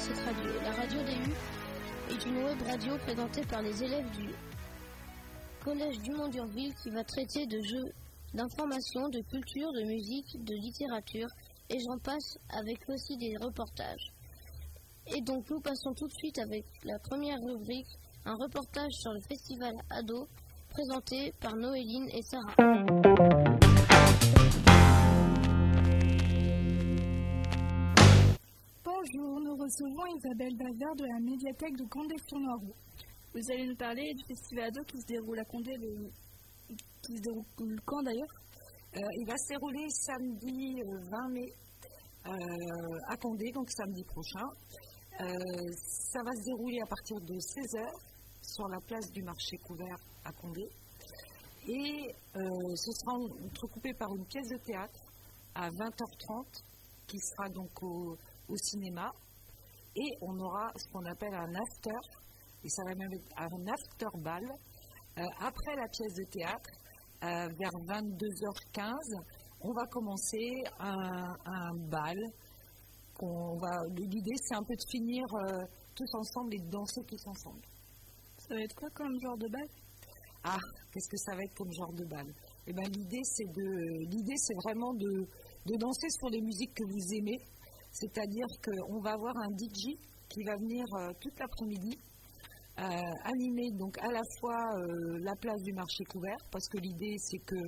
Cette radio, la radio DU, est une web radio présentée par les élèves du Collège du Mont-Durville qui va traiter de jeux, d'information, de culture, de musique, de littérature et j'en passe avec aussi des reportages. Et donc nous passons tout de suite avec la première rubrique, un reportage sur le festival Ado présenté par Noéline et Sarah. Bonjour, nous recevons Isabelle Bazar de la médiathèque de Condé-sur-Noireau. Vous allez nous parler du festival Ado qui se déroule à Condé, le... qui se déroule quand d'ailleurs? Euh, Il va se dérouler samedi 20 euh, mai euh, à Condé, donc samedi prochain. ça va se dérouler à partir de 16h sur la place du marché couvert à Condé. Et ce sera entrecoupé par une pièce de théâtre à 20h30 qui sera donc au, au cinéma. Et on aura ce qu'on appelle un after, et ça va même être un after ball. Euh, après la pièce de théâtre, euh, vers 22h15, on va commencer un, un bal. L'idée, c'est un peu de finir euh, tous ensemble et de danser tous ensemble. Ça va être quoi comme genre de bal? Ah, qu'est-ce que ça va être comme genre de bal? Eh ben, l'idée, c'est de, l'idée, c'est vraiment de, de danser sur les musiques que vous aimez, c'est-à-dire qu'on va avoir un DJ qui va venir euh, toute l'après-midi euh, animer donc à la fois euh, la place du marché couvert, parce que l'idée c'est que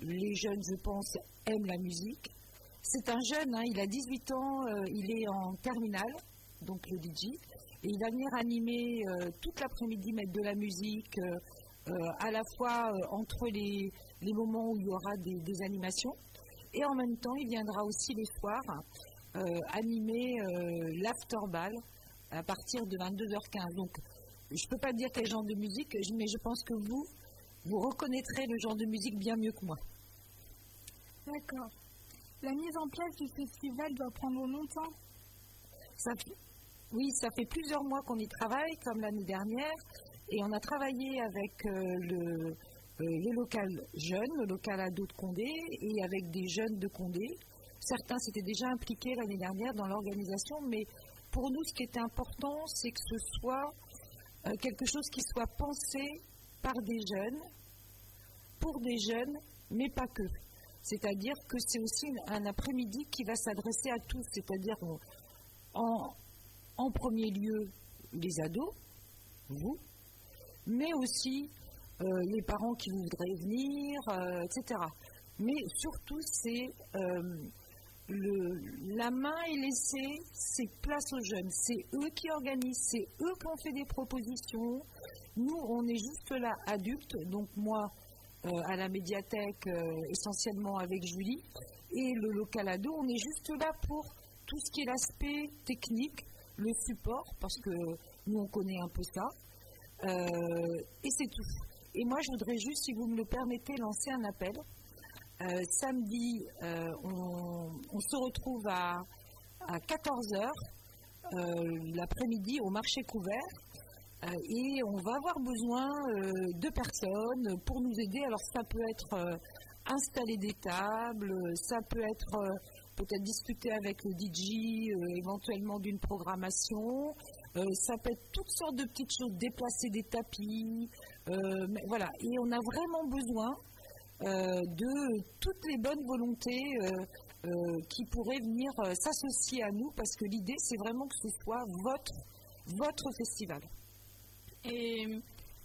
les jeunes, je pense, aiment la musique. C'est un jeune, hein, il a 18 ans, il est en terminale, donc le DJ, et il va venir animer toute l'après-midi, mettre de la musique, à la fois entre les, moments où il y aura des, des, animations, et en même temps, il viendra aussi les soirs animer euh, l'afterball à partir de 22h15. Donc, je ne peux pas dire quel genre de musique, mais je pense que vous, vous reconnaîtrez le genre de musique bien mieux que moi. D'accord. La mise en place du festival doit prendre longtemps Oui, ça fait plusieurs mois qu'on y travaille, comme l'année dernière, et on a travaillé avec euh, le, le local jeune, le local ado de Condé, et avec des jeunes de Condé, Certains s'étaient déjà impliqués l'année dernière dans l'organisation, mais pour nous, ce qui était important, c'est que ce soit euh, quelque chose qui soit pensé par des jeunes, pour des jeunes, mais pas que. C'est-à-dire que c'est aussi un après-midi qui va s'adresser à tous, c'est-à-dire en, premier lieu les ados, vous, mais aussi euh, les parents qui voudraient venir, euh, etc. Mais surtout, c'est la main est laissée, c'est place aux jeunes. C'est eux qui organisent, c'est eux qui ont fait des propositions. Nous, on est juste là, adultes, donc moi, euh, à la médiathèque, euh, essentiellement avec Julie, et le local ado, on est juste là pour tout ce qui est l'aspect technique, le support, parce que nous, on connaît un peu ça. Euh, et c'est tout. Et moi, je voudrais juste, si vous me le permettez, lancer un appel. Euh, samedi, euh, on, se retrouve à, 14h euh, l'après-midi au marché couvert et on va avoir besoin de personnes pour nous aider. Alors ça peut être installer des tables, ça peut être peut-être discuter avec le DJ éventuellement d'une programmation, ça peut être toutes sortes de petites choses, déplacer des tapis, voilà. Et on a vraiment besoin de toutes les bonnes volontés euh, euh, qui pourraient venir s'associer à nous parce que l'idée c'est vraiment que ce soit votre, votre festival. Et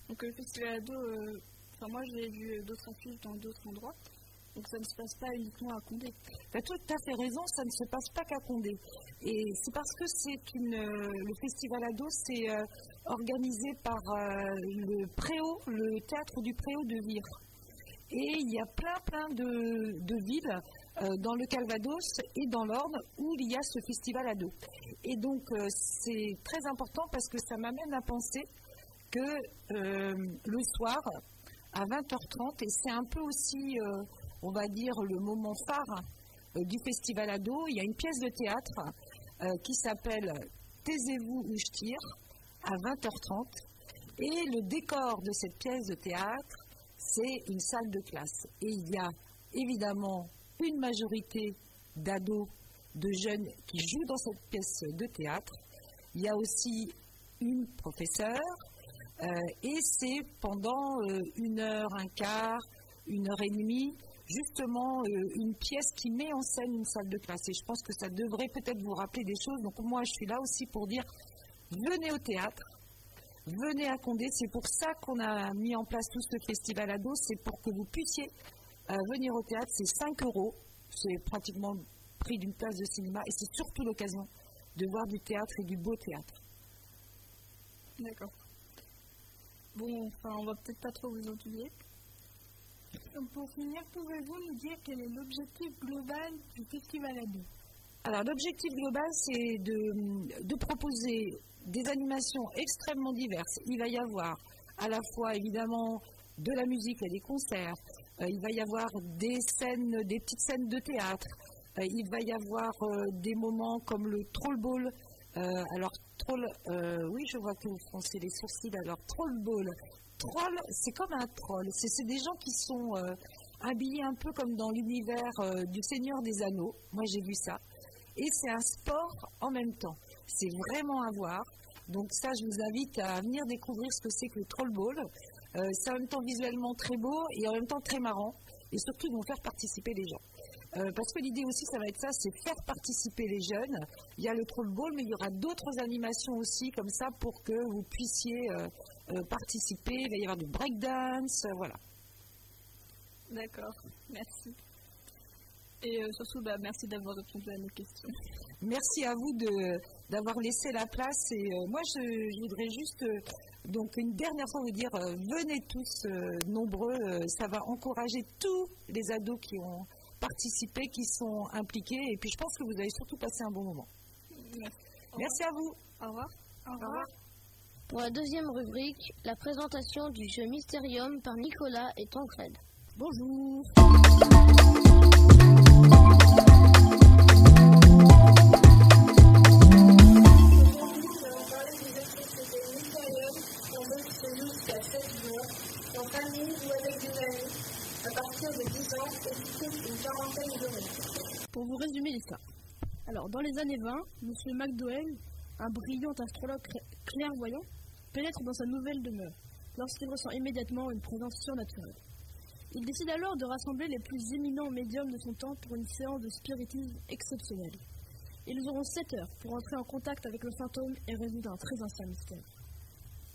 donc le festival ado, enfin moi j'ai vu d'autres affiches dans d'autres endroits. Donc ça ne se passe pas uniquement à Condé. Tu as tout à fait raison, ça ne se passe pas qu'à Condé. Et c'est parce que c'est une, le festival ado, c'est organisé par le Préau, le théâtre du Préau de Vire. Et il y a plein, plein de, villes euh, dans le Calvados et dans l'Orne où il y a ce festival ado. Et donc, euh, c'est très important parce que ça m'amène à penser que euh, le soir, à 20h30, et c'est un peu aussi, on va dire, le moment phare du festival ado, il y a une pièce de théâtre qui s'appelle Taisez-vous ou je tire, à 20h30. Et le décor de cette pièce de théâtre, c'est une salle de classe. Et il y a évidemment une majorité d'ados de jeunes qui jouent dans cette pièce de théâtre. Il y a aussi une professeure et c'est pendant une heure, un quart, une heure et demie, justement une pièce qui met en scène une salle de classe. Et je pense que ça devrait peut-être vous rappeler des choses. Donc moi, je suis là aussi pour dire, venez au théâtre, venez à Condé. C'est pour ça qu'on a mis en place tout ce festival ado. C'est pour que vous puissiez euh, venir au théâtre. C'est 5 euros. C'est pratiquement le prix d'une place de cinéma. Et c'est surtout l'occasion de voir du théâtre et du beau théâtre. D'accord. Bon, enfin, on va peut-être pas trop vous oublier. Pour finir, pouvez-vous nous dire quel est l'objectif global du festival ado Alors, l'objectif global, c'est de, proposer des animations extrêmement diverses. Il va y avoir à la fois évidemment de la musique et des concerts, euh, il va y avoir des scènes, des petites scènes de théâtre, euh, il va y avoir euh, des moments comme le troll ball. alors troll, oui je vois que vous froncez les sourcils. Alors troll ball, troll, c'est comme un troll. C'est des gens qui sont habillés un peu comme dans l'univers du Seigneur des Anneaux. Moi j'ai vu ça. Et c'est un sport en même temps. C'est vraiment à voir. Donc ça, je vous invite à venir découvrir ce que c'est que le trollball. Euh, c'est en même temps visuellement très beau et en même temps très marrant. Et surtout, ils vont faire participer les gens. Euh, parce que l'idée aussi, ça va être ça, c'est faire participer les jeunes. Il y a le trollball, mais il y aura d'autres animations aussi comme ça pour que vous puissiez euh, participer. Il va y avoir du breakdance, voilà. D'accord, merci. Et surtout, bah, merci d'avoir répondu à nos questions. Merci à vous d'avoir laissé la place. Et euh, moi, je, voudrais juste, euh, donc une dernière fois vous dire, euh, venez tous nombreux. ça va encourager tous les ados qui ont participé, qui sont impliqués. Et puis, je pense que vous allez surtout passer un bon moment. Merci, à vous. Au revoir. Au revoir. Pour la deuxième rubrique, la présentation du jeu Mysterium par Nicolas et Tancred. Bonjour. Pour vous résumer l'histoire. Alors, dans les années 20, M. McDowell, un brillant astrologue clairvoyant, pénètre dans sa nouvelle demeure, lorsqu'il ressent immédiatement une présence surnaturelle. Il décide alors de rassembler les plus éminents médiums de son temps pour une séance de spiritisme exceptionnelle. Ils auront 7 heures pour entrer en contact avec le fantôme et résoudre un très ancien mystère.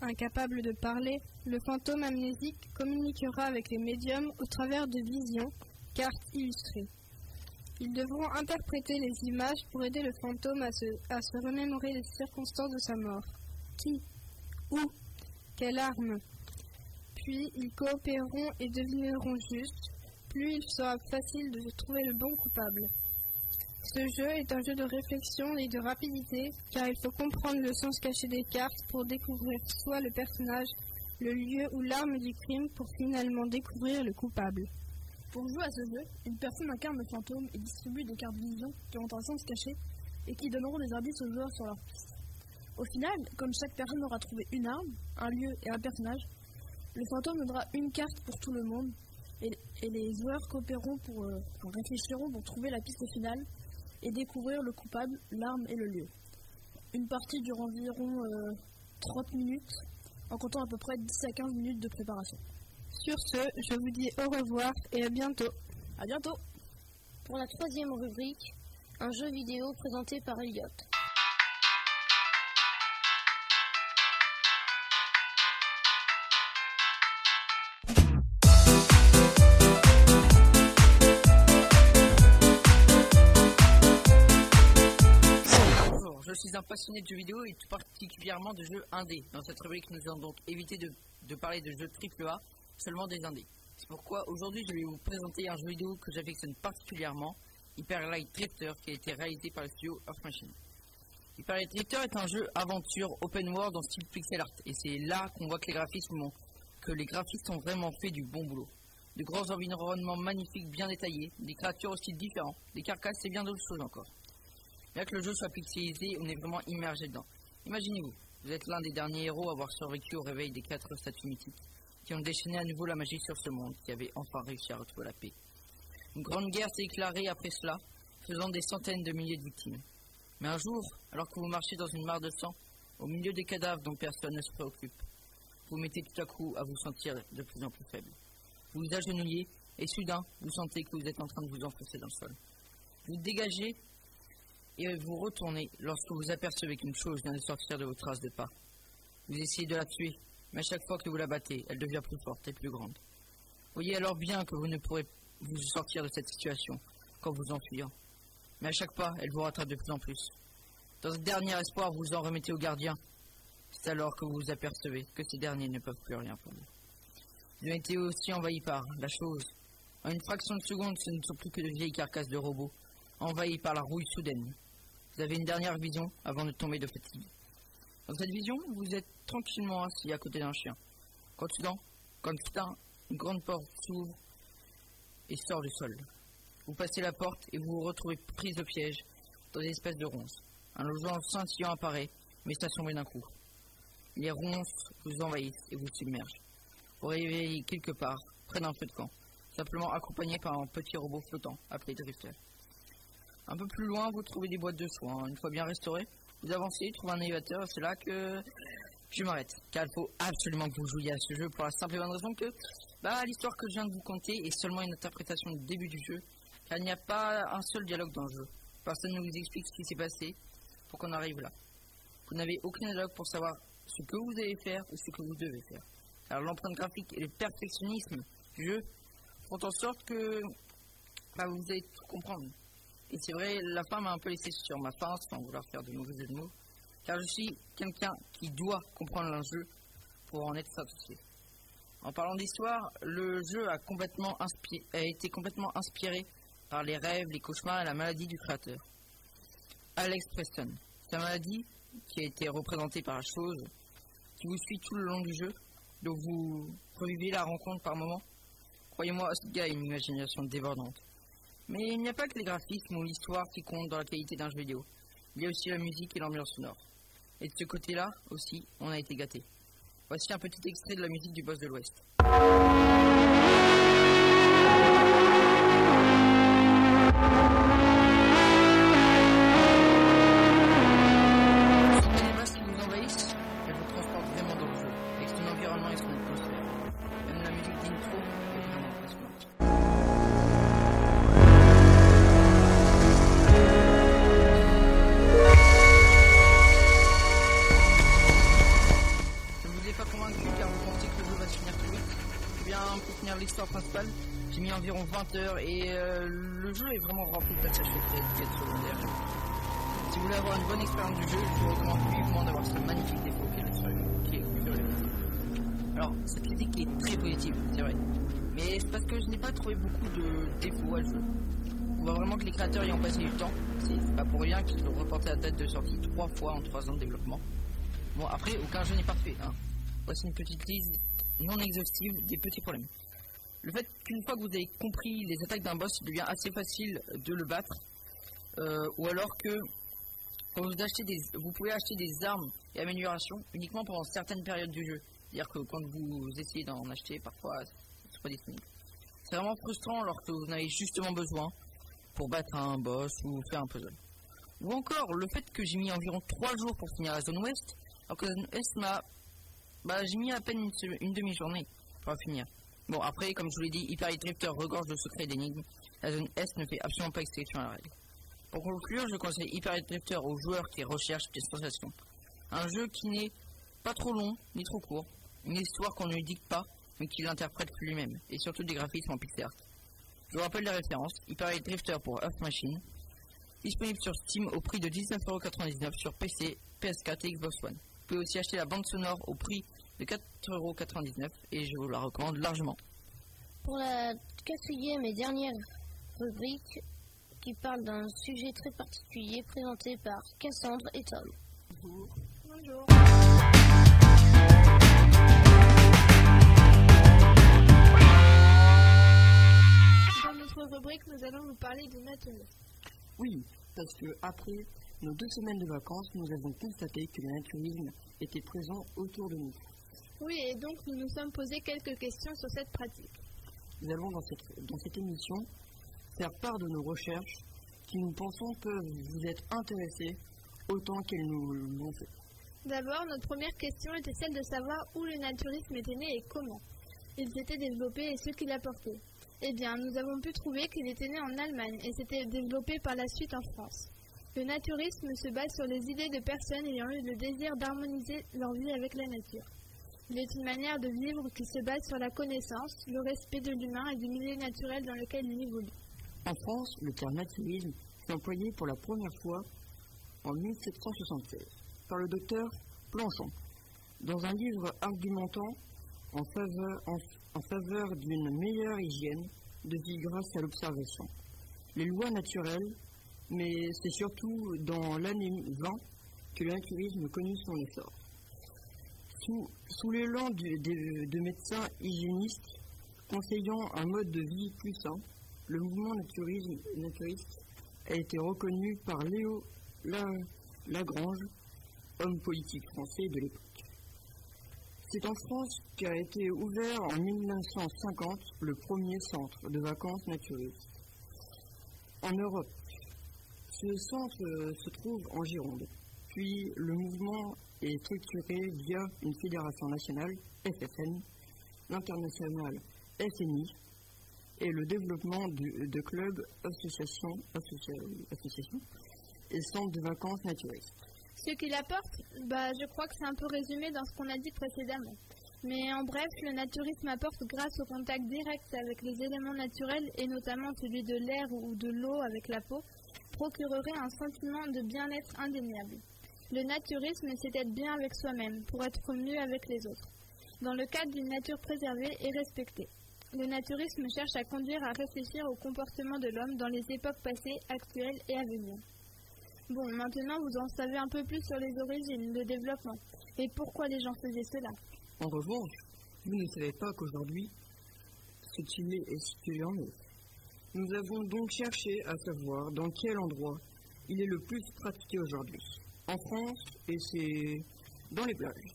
Incapable de parler, le fantôme amnésique communiquera avec les médiums au travers de visions, cartes illustrées. Ils devront interpréter les images pour aider le fantôme à se, à se remémorer les circonstances de sa mort. Qui? Où? Quelle arme? Puis ils coopéreront et devineront juste, plus il sera facile de trouver le bon coupable. Ce jeu est un jeu de réflexion et de rapidité, car il faut comprendre le sens caché des cartes pour découvrir soit le personnage, le lieu ou l'arme du crime pour finalement découvrir le coupable. Pour jouer à ce jeu, une personne incarne le fantôme et distribue des cartes vision qui ont un sens caché et qui donneront des indices aux joueurs sur leur piste. Au final, comme chaque personne aura trouvé une arme, un lieu et un personnage, le fantôme donnera une carte pour tout le monde et, les joueurs coopéreront pour, euh, réfléchiront pour trouver la piste finale et découvrir le coupable, l'arme et le lieu. Une partie dure environ 30 euh, minutes, en comptant à peu près 10 à 15 minutes de préparation. Sur ce, je vous dis au revoir et à bientôt. À bientôt Pour la troisième rubrique, un jeu vidéo présenté par Elliot. Je suis un passionné de jeux vidéo et tout particulièrement de jeux indés. Dans cette rubrique, nous allons donc éviter de, parler de jeux AAA, seulement des indés. C'est pourquoi aujourd'hui, je vais vous présenter un jeu vidéo que j'affectionne particulièrement, Hyper Light Drifter, qui a été réalisé par le studio Earth Machine. Hyper Light Drifter est un jeu aventure open world en style pixel art, et c'est là qu'on voit que les graphismes que les graphistes ont vraiment fait du bon boulot. De grands environnements magnifiques bien détaillés, des créatures aussi différentes, des carcasses et bien d'autres choses encore. Bien que le jeu soit pixelisé, on est vraiment immergé dedans. Imaginez-vous, vous êtes l'un des derniers héros à avoir survécu au réveil des quatre statues mythiques, qui ont déchaîné à nouveau la magie sur ce monde, qui avait enfin réussi à retrouver la paix. Une grande guerre s'est éclairée après cela, faisant des centaines de milliers de victimes. Mais un jour, alors que vous marchez dans une mare de sang, au milieu des cadavres dont personne ne se préoccupe, vous mettez tout à coup à vous sentir de plus en plus faible. Vous vous agenouillez et soudain, vous sentez que vous êtes en train de vous enfoncer dans le sol. Vous dégagez et vous retournez lorsque vous apercevez qu'une chose vient de sortir de vos traces de pas. Vous essayez de la tuer, mais à chaque fois que vous la battez, elle devient plus forte et plus grande. Voyez alors bien que vous ne pourrez vous sortir de cette situation qu'en vous enfuyant. Mais à chaque pas, elle vous rattrape de plus en plus. Dans ce dernier espoir, vous en remettez au gardien. C'est alors que vous vous apercevez que ces derniers ne peuvent plus rien pour vous. Vous avez été aussi envahi par la chose. En une fraction de seconde, ce ne sont plus que de vieilles carcasses de robots, envahies par la rouille soudaine. Vous avez une dernière vision avant de tomber de fatigue. Dans cette vision, vous êtes tranquillement assis à côté d'un chien. Quand soudain, quand soudain, une grande porte s'ouvre et sort du sol. Vous passez la porte et vous vous retrouvez prise au piège dans une espèce de ronce. Un logement scintillant apparaît, mais s'assombrit d'un coup. Les ronces vous envahissent et vous submergent. Vous réveillez quelque part, près d'un feu de camp, simplement accompagné par un petit robot flottant appelé Drifter. Un peu plus loin, vous trouvez des boîtes de soins. Une fois bien restaurées, vous avancez, trouvez un élévateur, c'est là que je m'arrête. Car il faut absolument que vous jouiez à ce jeu pour la simple et bonne raison que bah, l'histoire que je viens de vous conter est seulement une interprétation du début du jeu, car il n'y a pas un seul dialogue dans le jeu. Personne ne vous explique ce qui s'est passé pour qu'on arrive là. Vous n'avez aucun dialogue pour savoir ce que vous allez faire ou ce que vous devez faire. Alors l'empreinte graphique et le perfectionnisme du jeu font en sorte que bah, vous allez tout comprendre. Et c'est vrai, la fin m'a un peu laissé sur ma fin, sans vouloir faire de mauvais jeux car je suis quelqu'un qui doit comprendre un jeu pour en être satisfait. En parlant d'histoire, le jeu a été complètement inspiré par les rêves, les cauchemars et la maladie du créateur. Alex Preston. Sa maladie, qui a été représentée par la chose, qui vous suit tout le long du jeu, dont vous revivez la rencontre par moments. Croyez-moi, ce gars a une imagination débordante. Mais il n'y a pas que les graphismes ou l'histoire qui comptent dans la qualité d'un jeu vidéo. Il y a aussi la musique et l'ambiance sonore. Et de ce côté-là aussi, on a été gâté. Voici un petit extrait de la musique du boss de l'Ouest. Environ 20 heures et euh, le jeu est vraiment rempli de passages secrets et de. Si vous voulez avoir une bonne expérience du jeu, je vous recommande vivement d'avoir ce magnifique défaut qui est le qui Alors, cette critique est très positive, c'est vrai. Mais c'est parce que je n'ai pas trouvé beaucoup de défauts à le jeu. On voit vraiment que les créateurs y ont passé du temps. C'est pas pour rien qu'ils ont reporté la date de sortie trois fois en trois ans de développement. Bon, après, aucun jeu n'est parfait. Hein. Voici une petite liste non exhaustive des petits problèmes. Le fait qu'une fois que vous avez compris les attaques d'un boss, il devient assez facile de le battre. Euh, ou alors que quand vous, achetez vous pouvez acheter des armes et améliorations uniquement pendant certaines périodes du jeu. C'est-à-dire que quand vous essayez d'en acheter, parfois, c'est pas disponible. C'est vraiment frustrant lorsque vous en avez justement besoin pour battre un boss ou faire un puzzle. Ou encore, le fait que j'ai mis environ 3 jours pour finir la zone ouest, alors que la zone est m'a... Bah, j'ai mis à peine une, demi-journée pour finir. Bon, après, comme je vous l'ai dit, Hyper Drifter regorge de secrets et d'énigmes. La zone Est ne fait absolument pas exception à la règle. Pour conclure, je conseille Hyper Drifter aux joueurs qui recherchent des sensations. Un jeu qui n'est pas trop long, ni trop court. Une histoire qu'on ne lui dicte pas, mais qui l'interprète lui-même. Et surtout des graphismes en pixel art. Je vous rappelle les références. Hyper Drifter pour Earth Machine. Disponible sur Steam au prix de 19,99€ sur PC, PS4 et Xbox One. Vous pouvez aussi acheter la bande sonore au prix de 4,99€ et je vous la recommande largement. Pour la quatrième et dernière rubrique qui parle d'un sujet très particulier présenté par Cassandre et Tom. Bonjour. Dans notre rubrique, nous allons vous parler du naturalisme. Oui, parce que après nos deux semaines de vacances, nous avons constaté que le naturisme était présent autour de nous. Oui, et donc nous nous sommes posé quelques questions sur cette pratique. Nous allons dans cette, dans cette émission faire part de nos recherches qui nous pensons peuvent vous être intéressées autant qu'elles nous l'ont fait. D'abord, notre première question était celle de savoir où le naturisme était né et comment. Il s'était développé et ce qu'il apportait. Eh bien, nous avons pu trouver qu'il était né en Allemagne et s'était développé par la suite en France. Le naturisme se base sur les idées de personnes ayant eu le désir d'harmoniser leur vie avec la nature. Il est une manière de vivre qui se base sur la connaissance, le respect de l'humain et du milieu naturel dans lequel il évolue. En France, le terme naturisme s'est employé pour la première fois en 1776 par le docteur Planchon dans un livre argumentant en faveur, en faveur d'une meilleure hygiène de vie grâce à l'observation. Les lois naturelles, mais c'est surtout dans l'année 20 que le naturisme connut son essor. Sous, l'élan de, de- de médecins hygiénistes conseillant un mode de vie plus sain, le mouvement naturiste a été reconnu par Léo La- Lagrange, homme politique français de l'époque. C'est en France qu'a été ouvert en 1950 le premier centre de vacances naturistes. En Europe, ce centre euh, se trouve en Gironde. Puis le mouvement est structuré via une fédération nationale, FFN, l'international FNI, et le développement de clubs, associations, associa- associations et centres de vacances naturistes. Ce qu'il apporte, bah, je crois que c'est un peu résumé dans ce qu'on a dit précédemment. Mais en bref, le naturisme apporte grâce au contact direct avec les éléments naturels et notamment celui de l'air ou de l'eau avec la peau, procurerait un sentiment de bien-être indéniable. Le naturisme, c'est être bien avec soi-même pour être mieux avec les autres, dans le cadre d'une nature préservée et respectée. Le naturisme cherche à conduire à réfléchir au comportement de l'homme dans les époques passées, actuelles et à venir. Bon, maintenant vous en savez un peu plus sur les origines, le développement, et pourquoi les gens faisaient cela. En revanche, vous ne savez pas qu'aujourd'hui, ce qu'il est est situé en eau. Nous avons donc cherché à savoir dans quel endroit il est le plus pratiqué aujourd'hui. En France, et c'est dans les plages.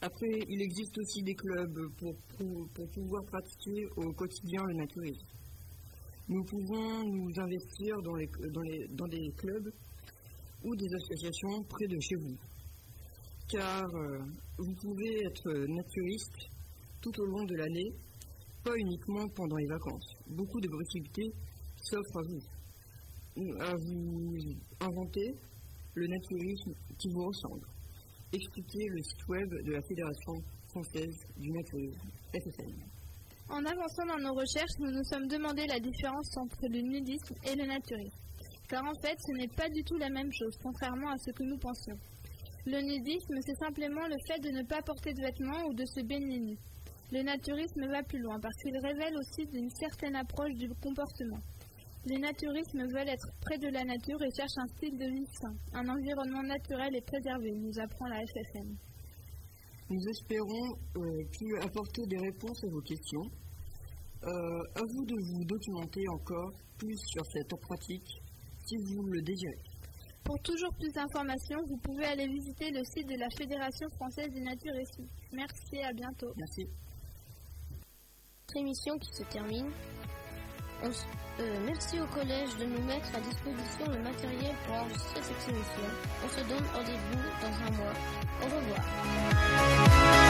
Après, il existe aussi des clubs pour, pouvoir pratiquer au quotidien le naturisme. Nous pouvons nous investir dans des clubs ou des associations près de chez vous car euh, vous pouvez être naturiste tout au long de l'année, pas uniquement pendant les vacances. Beaucoup de possibilités s'offrent à vous, à vous inventer le naturisme qui vous ressemble. Expliquez le site web de la Fédération française du naturisme, FFN. En avançant dans nos recherches, nous nous sommes demandé la différence entre le nudisme et le naturisme. Car en fait, ce n'est pas du tout la même chose, contrairement à ce que nous pensions. Le nudisme, c'est simplement le fait de ne pas porter de vêtements ou de se baigner nu. Le naturisme va plus loin parce qu'il révèle aussi une certaine approche du comportement. Les naturismes veulent être près de la nature et cherchent un style de vie sain, un environnement naturel et préservé, nous apprend la FFM. Nous espérons euh, pu apporter des réponses à vos questions. Euh, à vous de vous documenter encore plus sur cette pratique si vous le désirez. Pour toujours plus d'informations, vous pouvez aller visiter le site de la Fédération française du naturisme. Merci, à bientôt. Merci. Émission qui se termine. On euh, merci au collège de nous mettre à disposition le matériel pour enregistrer cette émission. On se donne rendez-vous dans un mois. Au revoir.